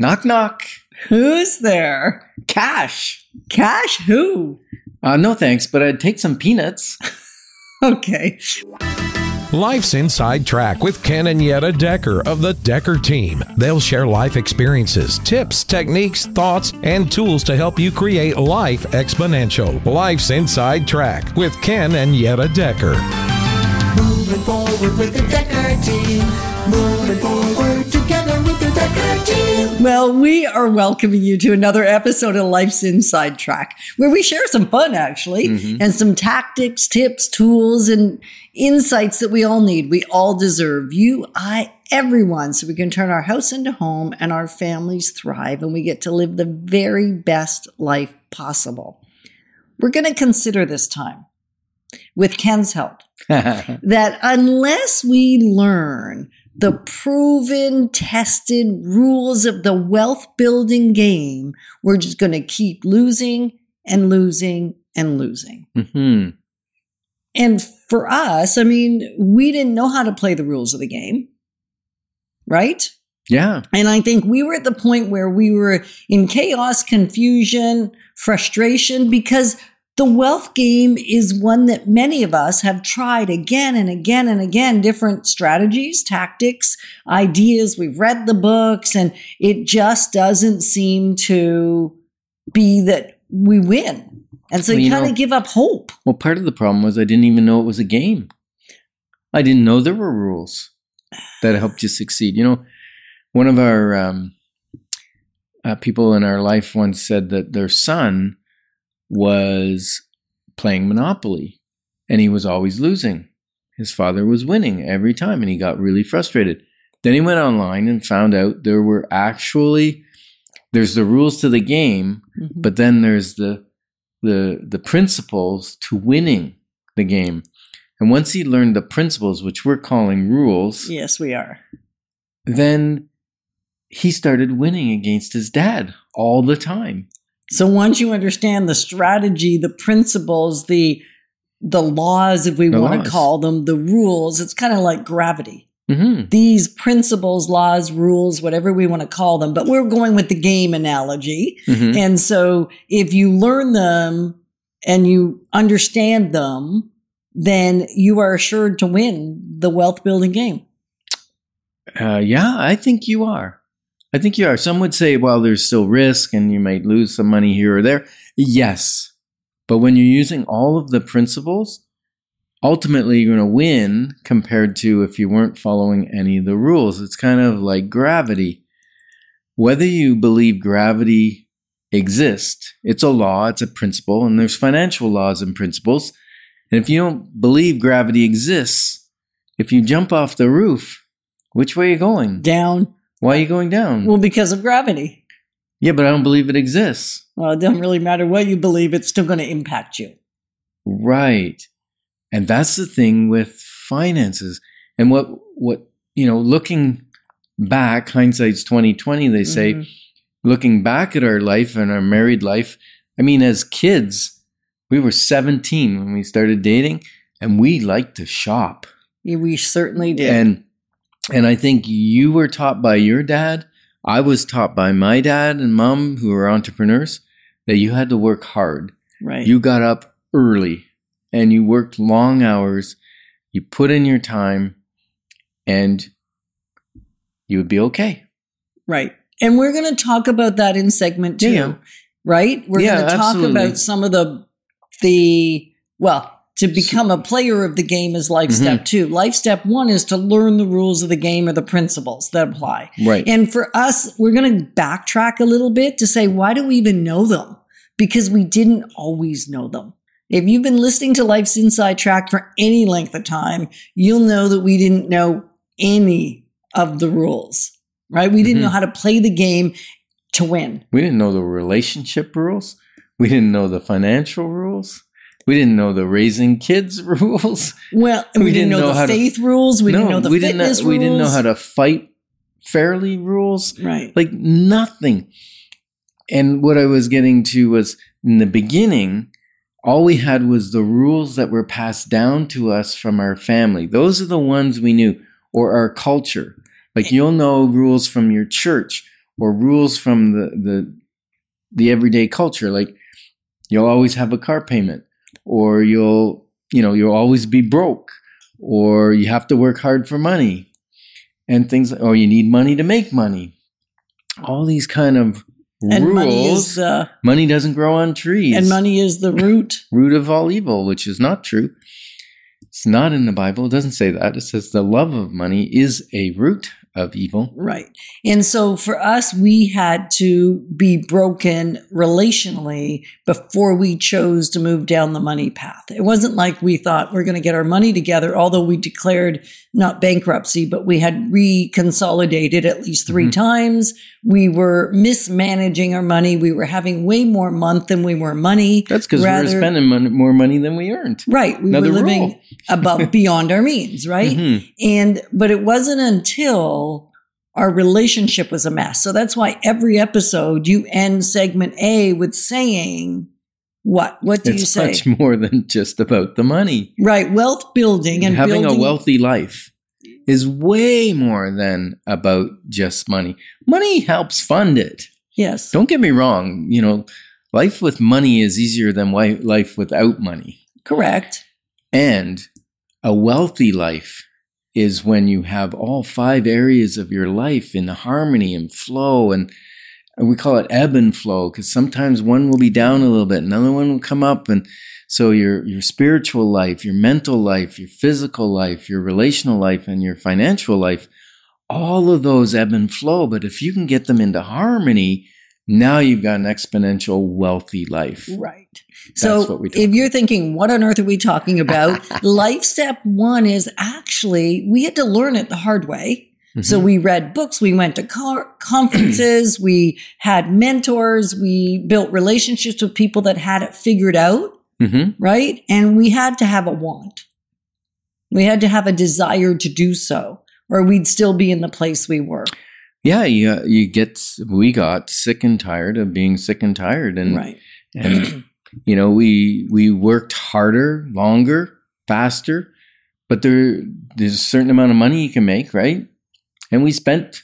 Knock, knock. Who's there? Cash. Cash who? Uh, no thanks, but I'd take some peanuts. Okay. Life's Inside Track with Ken and Yetta Dekker of the Dekker team. They'll share life experiences, tips, techniques, thoughts, and tools to help you create life exponential. Life's Inside Track with Ken and Yetta Dekker. Moving forward with the Dekker team. Moving forward together Well, we are welcoming you to another episode of Life's Inside Track, where we share some fun, actually, mm-hmm. and some tactics, tips, tools, and insights that we all need. We all deserve you, I, everyone, so we can turn our house into home and our families thrive and we get to live the very best life possible. We're going to consider this time, with Ken's help, that unless we learn the proven, tested rules of the wealth building game, we're just going to keep losing and losing and losing. hmm And for us, I mean, we didn't know how to play the rules of the game, right? Yeah. And I think we were at the point where we were in chaos, confusion, frustration, because the wealth game is one that many of us have tried again and again and again, different strategies, tactics, ideas. We've read the books, and it just doesn't seem to be that we win. And so Well, you, kind of give up hope. Well, part of the problem was I didn't even know it was a game. I didn't know there were rules that helped you succeed. You know, one of our um, uh, people in our life once said that their son was playing Monopoly and he was always losing. His father was winning every time and he got really frustrated. Then he went online and found out there were actually there's the rules to the game, Mhm. but then there's the the the principles to winning the game. And once he learned the principles, which we're calling rules, Yes, we are. then he started winning against his dad all the time. So once you understand the strategy, the principles, the the laws, if we The want laws. to call them, the rules, it's kind of like gravity. hmm These principles, laws, rules, whatever we want to call them, but we're going with the game analogy. hmm And so if you learn them and you understand them, then you are assured to win the wealth building game. Uh, yeah, I think you are. I think you are. Some would say, well, there's still risk and you might lose some money here or there. Yes. But when you're using all of the principles, ultimately you're going to win compared to if you weren't following any of the rules. It's kind of like gravity. Whether you believe gravity exists, it's a law, it's a principle, and there's financial laws and principles. And if you don't believe gravity exists, if you jump off the roof, which way are you going? Down. Why are you going down? Well, because of gravity. yeah, but I don't believe it exists. Well, it doesn't really matter what you believe, it's still going to impact you. Right. And that's the thing with finances. And what what you know, looking back, hindsight's twenty twenty, they say, Mhm. looking back at our life and our married life, I mean, as kids, we were seventeen when we started dating, and we liked to shop. Yeah, We certainly did. And and I think you were taught by your dad. I was taught by my dad and mom, who are entrepreneurs, that you had to work hard. right. You got up early and you worked long hours. You put in your time, and you would be okay. right. And we're going to talk about that in segment two, yeah. right? We're Yeah, going to talk absolutely. about some of the, the, well, to become a player of the game is life Mm-hmm. step two. Life step one is to learn the rules of the game or the principles that apply. Right. And for us, we're going to backtrack a little bit to say, why do we even know them? Because we didn't always know them. If you've been listening to Life's Inside Track for any length of time, you'll know that we didn't know any of the rules, right? We didn't Mhm. know how to play the game to win. we didn't know the relationship rules. We didn't know the financial rules. We didn't know the raising kids rules. Well, we, We didn't, didn't know, know how the to- faith rules. We didn't know the we fitness didn't. Know, we didn't know how to fight fairly rules. Right. like nothing. And what I was getting to was in the beginning, all we had was the rules that were passed down to us from our family. Those are the ones we knew, or our culture. Like you'll know rules from your church or rules from the the the everyday culture like you'll always have a car payment or you'll you know you'll always be broke or you have to work hard for money and things or you need money to make money. All these kind of And rules money is the money doesn't grow on trees. And money is the root. root of all evil which is not true. It's not in the bible. It doesn't say that. It says the love of money is a root of evil Right. And so for us, we had to be broken relationally before we chose to move down the money path. It wasn't like we thought we're going to get our money together, although we declared not bankruptcy, but we had reconsolidated at least 3 Mhm. times. We were mismanaging our money. We were having way more month than we were money. that's because we were spending more money than we earned Right. We Another were living above beyond our means, right? Mhm. And, but it wasn't until our relationship was a mess. So that's why every episode you end segment A with saying, what? What do you say? it's much more than just about the money right. Wealth building and having building. a wealthy life is way more than about just money money helps fund it Yes. don't get me wrong you know life with money is easier than life without money Correct. and a wealthy life is when you have all five areas of your life in harmony and flow and we call it ebb and flow because sometimes one will be down a little bit another one will come up and so your your spiritual life your mental life your physical life your relational life and your financial life all of those ebb and flow but if you can get them into harmony now you've got an exponential wealthy life Right. That's So what we talk if you're thinking, what on earth are we talking about? Life step one is actually, we had to learn it the hard way. So Mhm. we read books, we went to co- conferences, we had mentors, we built relationships with people that had it figured out, Mhm. right? And we had to have a want. We had to have a desire to do so, or we'd still be in the place we were. Yeah, you uh, you get we got sick and tired of being sick and tired, and right. and you know we we worked harder, longer, faster, but there there's a certain amount of money you can make, right? And we spent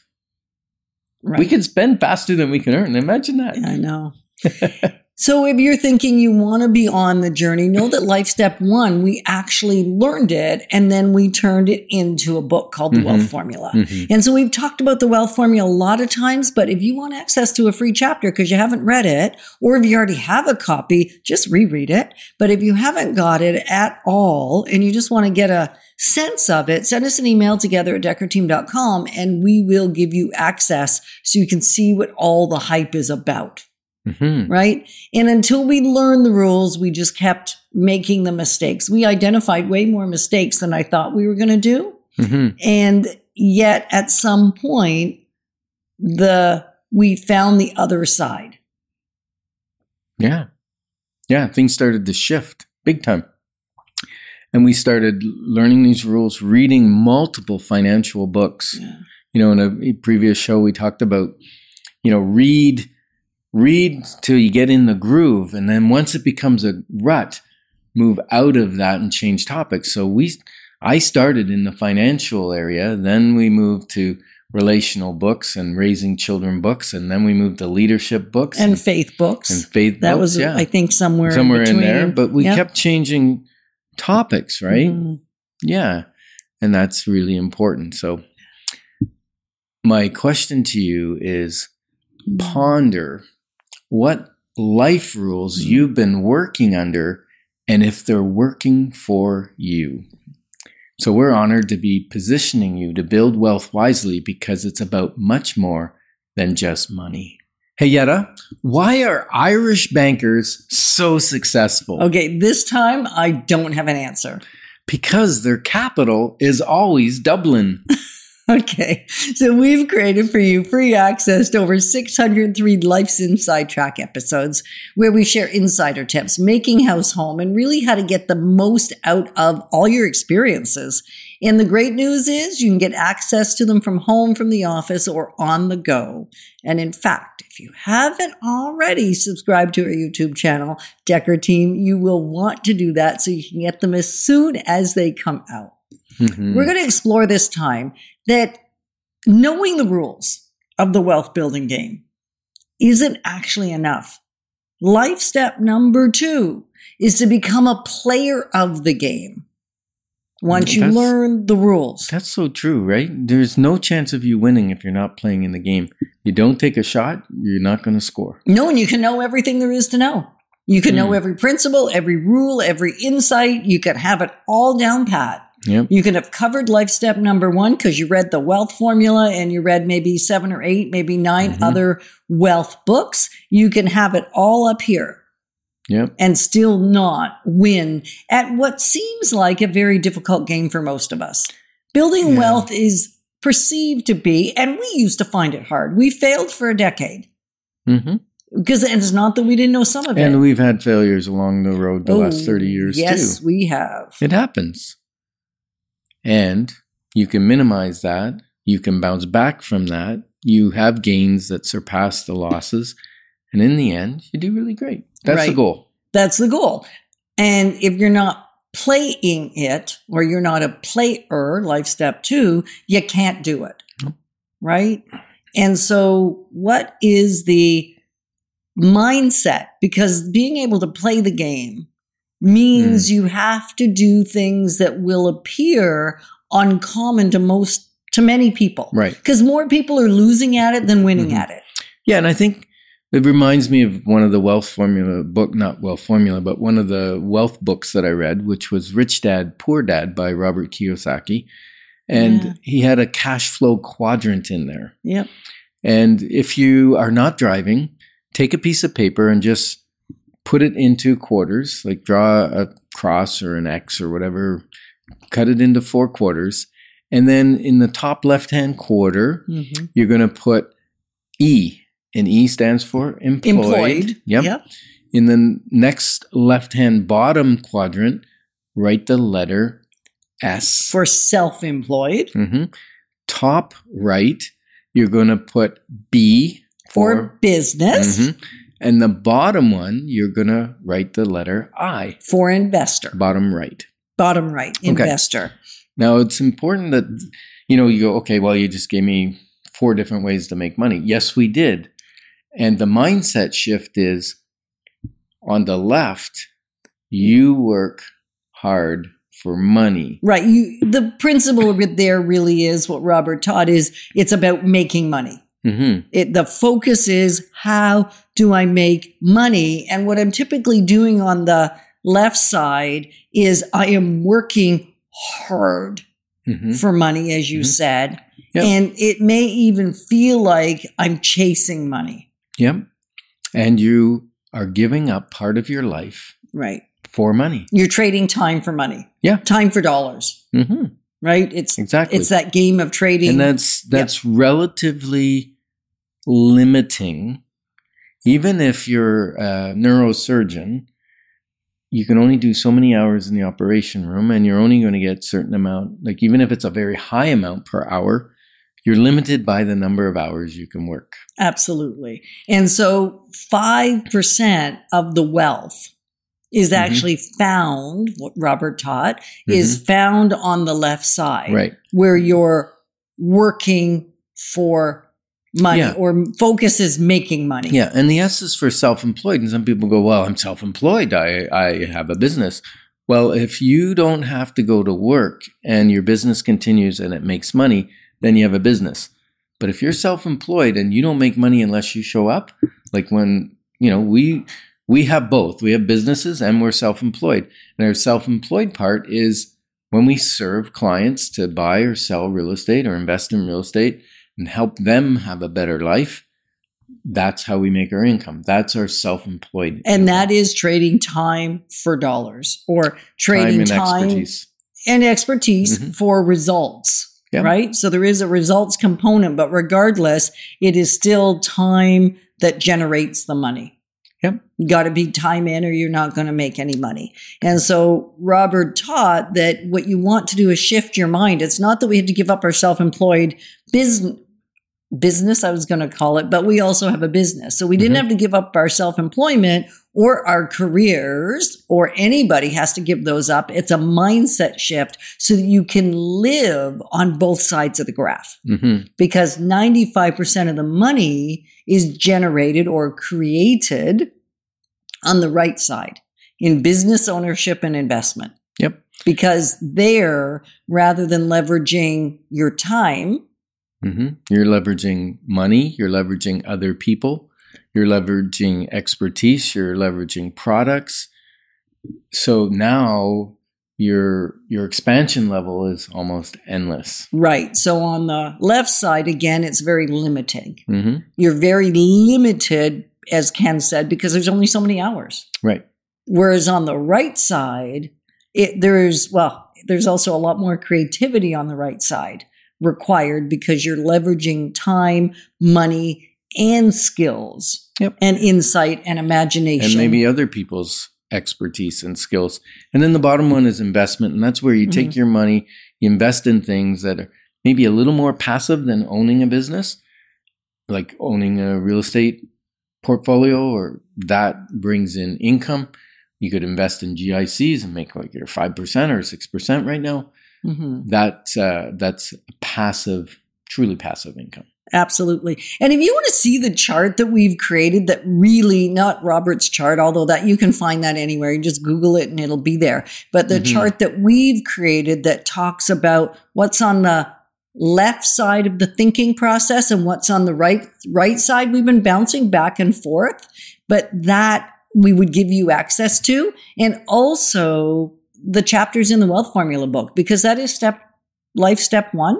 Right. we can spend faster than we can earn. Imagine that. I know. so if you're thinking you want to be on the journey, know that life step one, we actually learned it and then we turned it into a book called The Wealth Mhm. Formula. Mhm. And so we've talked about the wealth formula a lot of times, but if you want access to a free chapter because you haven't read it, or if you already have a copy, just reread it. But if you haven't got it at all and you just want to get a sense of it, send us an email together at dekkerteam.com and we will give you access so you can see what all the hype is about Mhm. right? And until we learned the rules, we just kept making the mistakes. We identified way more mistakes than I thought we were going to do. Mhm. And yet at some point, the, we found the other side. Yeah. Yeah, things started to shift big time. And we started learning these rules, reading multiple financial books. Yeah. You know, in a previous show, we talked about, you know, read, read till you get in the groove. And then once it becomes a rut, move out of that and change topics. So we, I started in the financial area. Then we moved to relational books and raising children books. And then we moved to leadership books And faith books. and faith that books, was, yeah. I think, somewhere, somewhere in, between. there. But we Yep. kept changing topics, right? Mhm. Yeah. And that's really important. So my question to you is ponder what life rules Mm-hmm. you've been working under and if they're working for you. So we're honored to be positioning you to build wealth wisely because it's about much more than just money. Hey Yetta, why are Irish bankers so successful? Okay, this time I don't have an answer. Because their capital is always Dublin. Okay, so we've created for you free access to over 603 Life's Inside Track episodes where we share insider tips, making house home, and really how to get the most out of all your experiences. And the great news is you can get access to them from home, from the office, or on the go. And in fact, if you haven't already subscribed to our YouTube channel, Dekker Team, you will want to do that so you can get them as soon as they come out. Mhm. We're going to explore this time that knowing the rules of the wealth building game isn't actually enough. Life step number two is to become a player of the game. Once you That's- learn the rules. That's so true, right? There's no chance of you winning if you're not playing in the game. You don't take a shot, you're not going to score. No, and you can know everything there is to know. You can know Hmm. every principle, every rule, every insight. You can have it all down pat. Yep. You can have covered life step number one because you read the wealth formula and you read maybe seven or eight, maybe 9 Mhm. other wealth books. You can have it all up here Yep. and still not win at what seems like a very difficult game for most of us. Building Yeah. wealth is perceived to be, and we used to find it hard. We failed for a decade hmm because and it's not that we didn't know some of it. And we've had failures along the road the last 30 years yes, too. we have. It happens. And you can minimize that. You can bounce back from that. You have gains that surpass the losses. And in the end, you do really great. That's the goal. That's the goal. And if you're not playing it or you're not a player, life step two, you can't do it. Nope. Right? And so, what is the mindset? Because being able to play the game means you have to do things that will appear uncommon to most, to many people. Right. Because more people are losing at it than winning Mhm. at it. Yeah, and I think it reminds me of one of the wealth formula book, not wealth formula, but one of the wealth books that I read, which was Rich Dad, Poor Dad by Robert Kiyosaki. And Yeah. he had a cash flow quadrant in there. Yep. And if you are not driving, take a piece of paper and just put it into quarters, like draw a cross or an X or whatever, cut it into four quarters. And then in the top left hand quarter, Mhm. you're going to put E. And E stands for employed. Employed. Yep. Yep. In the next left hand bottom quadrant, write the letter S. For self employed. hmm Top right, you're going to put B for business, Mhm. And the bottom one, you're going to write the letter I, for investor, bottom right. bottom right, Okay. investor. Now, it's important that, you know, you go, okay, well, you just gave me four different ways to make money. Yes, we did. And the mindset shift is on the left, you work hard for money. Right. You, the principle there really is what Robert taught is it's about making money. Hmm It, the focus is how do I make money? And what I'm typically doing on the left side is I am working hard hmm for money, as you Mhm. said. Yep. And it may even feel like I'm chasing money. Yep. And you are giving up part of your life Right. for money. You're trading time for money. Yeah. Time for dollars. hmm Right. It's Exactly. it's that game of trading. and that's that's relatively limiting even if you're a neurosurgeon you can only do so many hours in the operation room and you're only going to get a certain amount like even if it's a very high amount per hour you're limited by the number of hours you can work Absolutely. And so 5% of the wealth is Mhm. actually found, what Robert taught, is found on the left side, Mm-hmm. right where you're working for money Yeah. or focus is making money. yeah and the s is for self-employed and some people go well i'm self-employed. I i have a business. Well if you don't have to go to work and your business continues and it makes money then you have a business. But if you're self-employed and you don't make money unless you show up like when you know we we have both. We have businesses and we're self-employed. And our self-employed part is when we serve clients to buy or sell real estate or invest in real estate and help them have a better life that's how we make our income that's our self-employed And that is trading time for dollars or trading time time, and expertise and expertise Mhm. for results. Yeah. Right. So there is a results component, but regardless, it is still time that generates the money. Yep. You got to be time in or you're not going to make any money. And so Robert taught that what you want to do is shift your mind. It's not that we have to give up our self employed business. Business, I was going to call it, but we also have a business. So we didn't Mhm. have to give up our self employment or our careers or anybody has to give those up. It's a mindset shift so that you can live on both sides of the graph hmm because 95% of the money is generated or created on the right side in business ownership and investment. Yep. Because there, rather than leveraging your time, hmm You're leveraging money. You're leveraging other people. You're leveraging expertise. You're leveraging products. So now your your expansion level is almost endless. right. So on the left side, again, it's very limiting. hmm You're very limited, as Ken said, because there's only so many hours. Right. Whereas on the right side, it, there's, well, there's also a lot more creativity on the right side required because you're leveraging time, money, and skills Yep. and insight and imagination. And maybe other people's expertise and skills. And then the bottom one is investment, and that's where you take mm-hmm. your money, you invest in things that are maybe a little more passive than owning a business, like owning a real estate portfolio, or that brings in income. You could invest in GICs and make like your five percent or six percent right now. Mhm. That uh, that's passive, truly passive income. Absolutely. And if you want to see the chart that we've created that really not Robert's chart, although that you can find that anywhere, you just Google it and it'll be there. But the Mhm. chart that we've created that talks about what's on the left side of the thinking process and what's on the right right side, we've been bouncing back and forth, but that we would give you access to. And also the chapters in the wealth formula book, because that is step life step one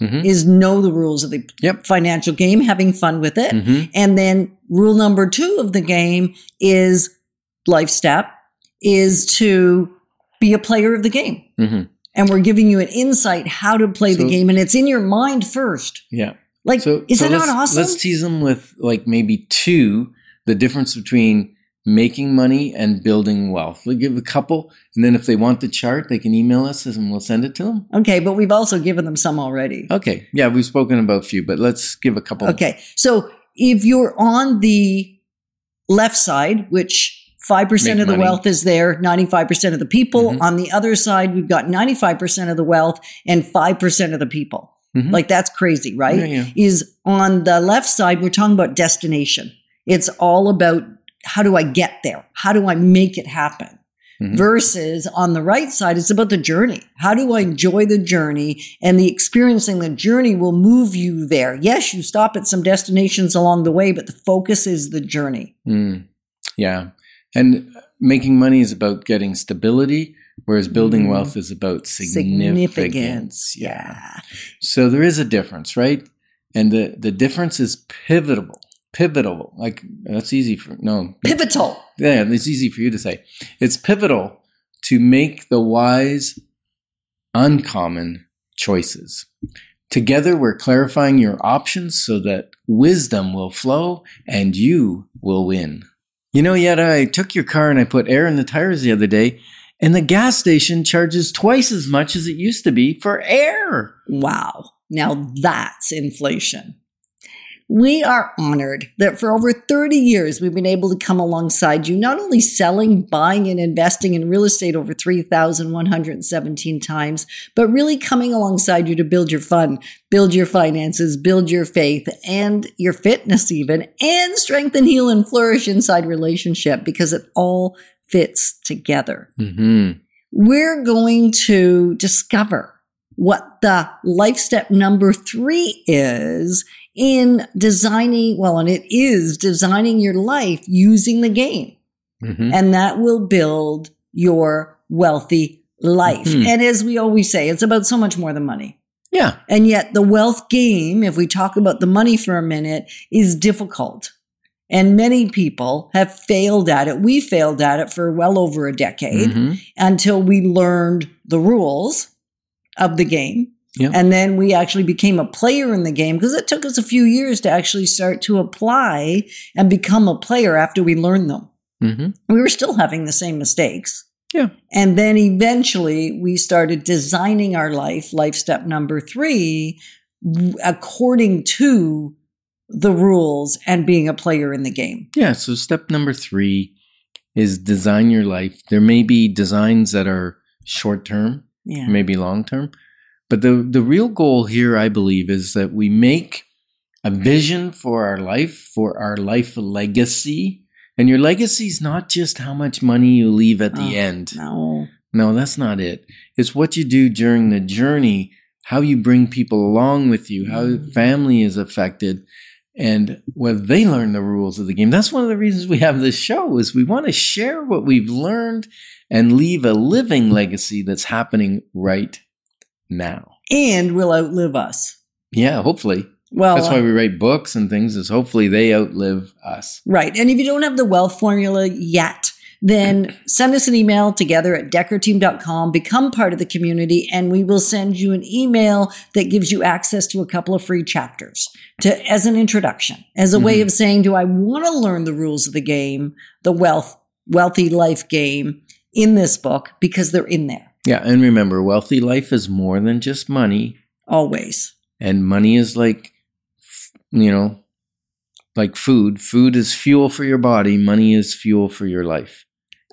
Mhm. is know the rules of the Yep. financial game, having fun with it. Mhm. And then rule number two of the game is life step is to be a player of the game. Mhm. And we're giving you an insight how to play the game. And it's in your mind first. Yeah. Like, So is so that not awesome? Let's tease them with like maybe two, the difference between making money and building wealth. We'll give a couple, and then if they want the chart, they can email us and we'll send it to them. okay, but we've also given them some already. Okay. Yeah, we've spoken about a few, but let's give a couple. Okay. So if you're on the left side, which 5% Make of the money. wealth is there, 95% of the people. Mhm. On the other side, we've got 95% of the wealth and 5% of the people. Mhm. Like that's crazy, right? Yeah, yeah. Is on the left side, we're talking about destination. It's all about how do I get there? How do I make it happen? Mhm. Versus on the right side, it's about the journey. How do I enjoy the journey? And the experiencing the journey will move you there. Yes, you stop at some destinations along the way, but the focus is the journey. Mm. Yeah. And making money is about getting stability, whereas building Mhm. wealth is about significance. Yeah. So there is a difference, right? And the, the difference is pivotal. Pivotal. Like that's easy for no. Pivotal. Yeah, it's easy for you to say. It's pivotal to make the wise, uncommon choices. Together, we're clarifying your options so that wisdom will flow and you will win. You know, yet I took your car and I put air in the tires the other day, and the gas station charges twice as much as it used to be for air. Wow. Now that's inflation. We are honored that for over 30 years, we've been able to come alongside you, not only selling, buying, and investing in real estate over 3,117 times, but really coming alongside you to build your fun, build your finances, build your faith and your fitness, even, and strengthen, heal, and flourish inside relationship because it all fits together Mm-hmm. we're going to discover what the life step number three is in designing, well, and it is designing your life using the game. Mm-hmm. And that will build your wealthy life. Mhm. And as we always say, it's about so much more than money. Yeah. And yet the wealth game, if we talk about the money for a minute, is difficult. And many people have failed at it. We failed at it for well over a decade Mhm. until we learned the rules of the game. Yeah. And then we actually became a player in the game because it took us a few years to actually start to apply and become a player after we learned them. Mhm. We were still having the same mistakes. Yeah. And then eventually we started designing our life, life step number three, according to the rules and being a player in the game. Yeah. So step number three is design your life. There may be designs that are short term, Yeah. maybe long term, but the the real goal here, I believe, is that we make a vision for our life, for our life legacy. And your legacy is not just how much money you leave at the Oh, end. No. No, that's not it. It's what you do during the journey, how you bring people along with you, how Mm. family is affected, and whether they learn the rules of the game. That's one of the reasons we have this show is we want to share what we've learned and leave a living legacy that's happening right now. And will outlive us. Yeah, hopefully. Well, That's why we write books and things is hopefully they outlive us. Right. And if you don't have the wealth formula yet, then send us an email together at dekkerteam.com, become part of the community, and we will send you an email that gives you access to a couple of free chapters to as an introduction, as a way Mhm. of saying, do I want to learn the rules of the game, the wealth, wealthy life game in this book? Because they're in there Yeah, and remember, wealthy life is more than just money. always. and money is like you know like food food is fuel for your body money is fuel for your life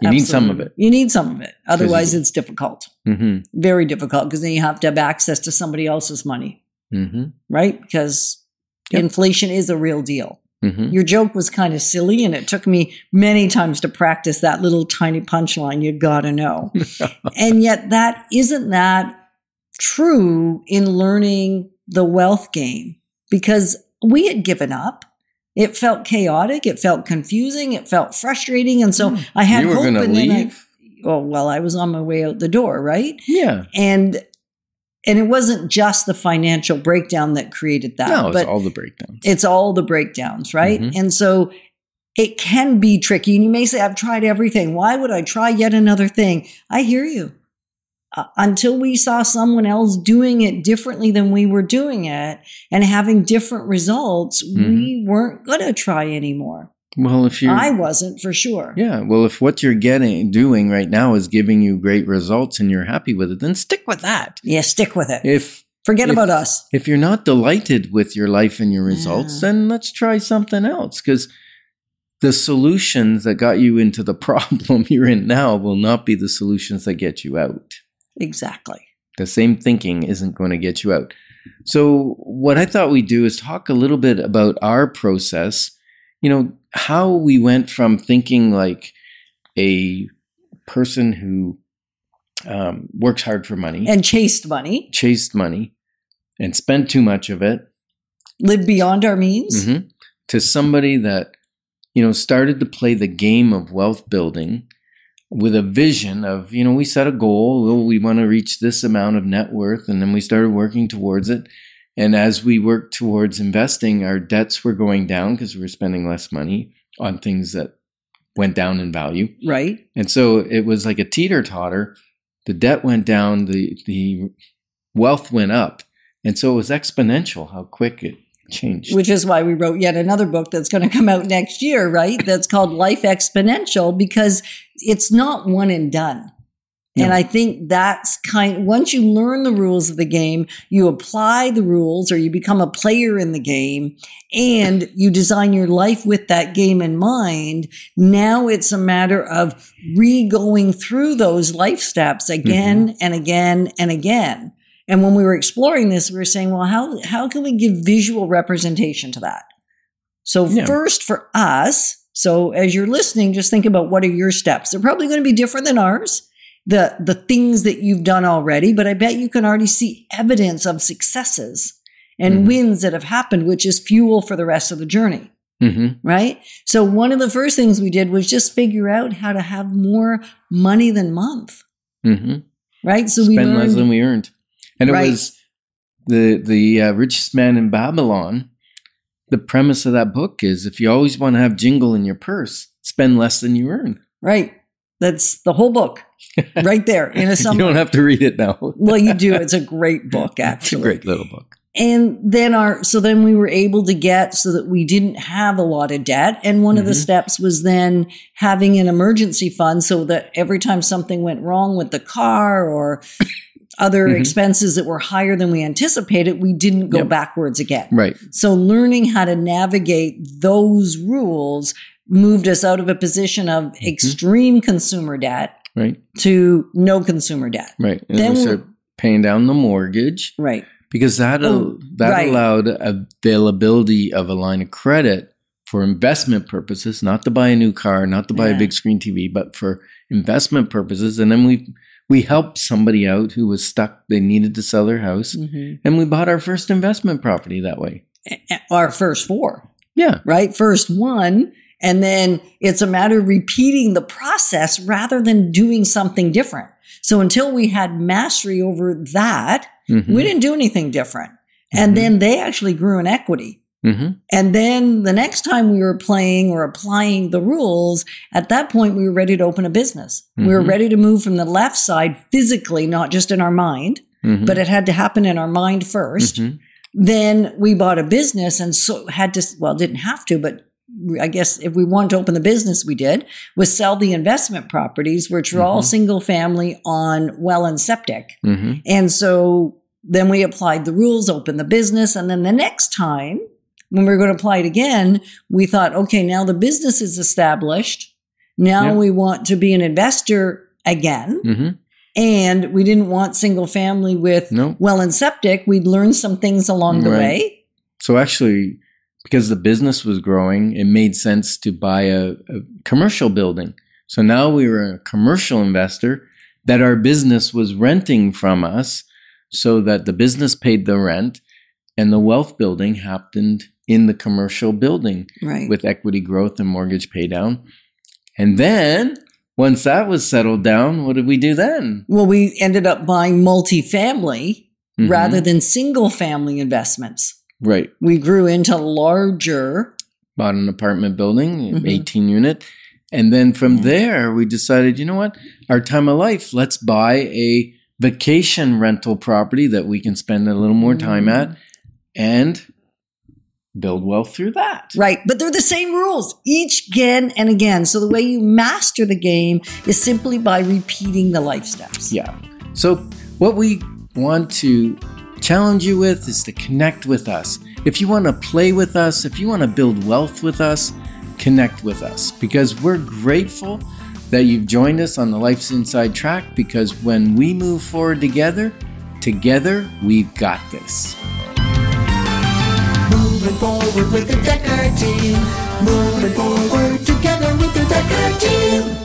you need some of it You need some of it. Otherwise, it's difficult, hmm very difficult, because then you have to have access to somebody else's money. hmm right? Because Yep. inflation is a real deal. Hmm Your joke was kind of silly, and it took me many times to practice that little tiny punchline. You gotta know. and yet, that isn't that true in learning the wealth game because we had given up. It felt chaotic. It felt confusing. It felt frustrating. And so I had you were hope. and then I- leave oh, well, I was on my way out the door, right? yeah And and it wasn't just the financial breakdown that created that, no it's but all the breakdowns it's all the breakdowns, right? Mhm. And so it can be tricky. And you may say, I've tried everything. Why would I try yet another thing? I hear you. Uh, until we saw someone else doing it differently than we were doing it and having different results, Mm-hmm. we weren't going to try anymore. Well if you're I wasn't for sure. yeah well if what you're getting doing right now is giving you great results and you're happy with it then stick with that Yeah, stick with it. if Forget if- about us. if you're not delighted with your life and your results, Yeah. then let's try something else because the solutions that got you into the problem you're in now will not be the solutions that get you out. Exactly. The same thinking isn't going to get you out. So, what I thought we'd do is talk a little bit about our process, you know, how we went from thinking like a person who um, works hard for money, And chased money, chased money, and spent too much of it lived beyond our means. Mhm. to somebody that you know started to play the game of wealth building with a vision of you know we set a goal well, we want to reach this amount of net worth and then we started working towards it and as we worked towards investing our debts were going down because we were spending less money on things that went down in value Right. and so it was like a teeter totter the debt went down the the wealth went up and so it was exponential how quick it changed which is why we wrote yet another book that's going to come out next year, right? That's called Life Exponential because it's not one and done. And I think that's kind once you learn the rules of the game, you apply the rules or you become a player in the game and you design your life with that game in mind. Now it's a matter of re-going through those life steps again mm-hmm. and again and again. And when we were exploring this, we were saying, well, how, how can we give visual representation to that? So Yeah. first for us, so as you're listening, just think about what are your steps. They're probably going to be different than ours the the things that you've done already, but I bet you can already see evidence of successes and Mhm. wins that have happened, which is fuel for the rest of the journey, hmm right? So one of the first things we did was just figure out how to have more money than month, hmm right? So we spend less than we earned, and it Right. was the the uh, richest man in Babylon. The premise of that book is if you always want to have jingle in your purse, spend less than you earn. right. That's the whole book right there in a you don't have to read it now. well, you do. It's a great book, it's a actually. great little book. And then our, so then we were able to get so that we didn't have a lot of debt. And one of the Mhm. steps was then having an emergency fund so that every time something went wrong with the car or other Mhm. expenses that were higher than we anticipated, we didn't go Yep. backwards again. Right. So learning how to navigate those rules moved us out of a position of Mm-hmm. extreme consumer debt Right. to no consumer debt. Right. And Then we we- paying down the mortgage Right. because that Oh, that right. allowed availability of a line of credit for investment purposes, not to buy a new car, not to buy Yeah. a big screen TV, but for investment purposes. And then we we helped somebody out who was stuck; they needed to sell their house, Mhm. and we bought our first investment property that way. Our first four, Yeah. right? First one. And then it's a matter of repeating the process rather than doing something different. So until we had mastery over that, Mhm. we didn't do anything different. And Mhm. then they actually grew in equity. Mhm. And then the next time we were playing or applying the rules, at that point, we were ready to open a business. We were Mhm. ready to move from the left side physically, not just in our mind, Mhm. but it had to happen in our mind 1st Mhm. Then we bought a business and so had to, well, didn't have to, but I guess if we wanted to open the business, we did, was sell the investment properties, which were all Mhm. single family on well and septic. Mhm. And so then we applied the rules, opened the business. And then the next time, when we were going to apply it again, we thought, okay, now the business is established. Now Yeah. we want to be an investor again. Mhm. And we didn't want single family with No. well and septic. We'd learned some things along the way. So actually, because the business was growing, it made sense to buy a, a commercial building. So now we were a commercial investor that our business was renting from us so that the business paid the rent and the wealth building happened in the commercial building Right. with equity growth and mortgage pay down. And then once that was settled down, what did we do then? well, we ended up buying multifamily Mhm. rather than single family investments. Right. We grew into larger bought an apartment building, Mhm. 18 unit. And then from Yeah. there, we decided, you know what? Our time of life, let's buy a vacation rental property that we can spend a little more time at and build wealth through that. Right. But they're the same rules each again and again. So the way you master the game is simply by repeating the life steps. Yeah. So, what we want to challenge you with is to connect with us. If you want to play with us, if you want to build wealth with us, connect with us because we're grateful that you've joined us on the Life's Inside track because when we move forward together, together we've got this. Moving forward with the Dekker team. Moving forward together with the Dekker team.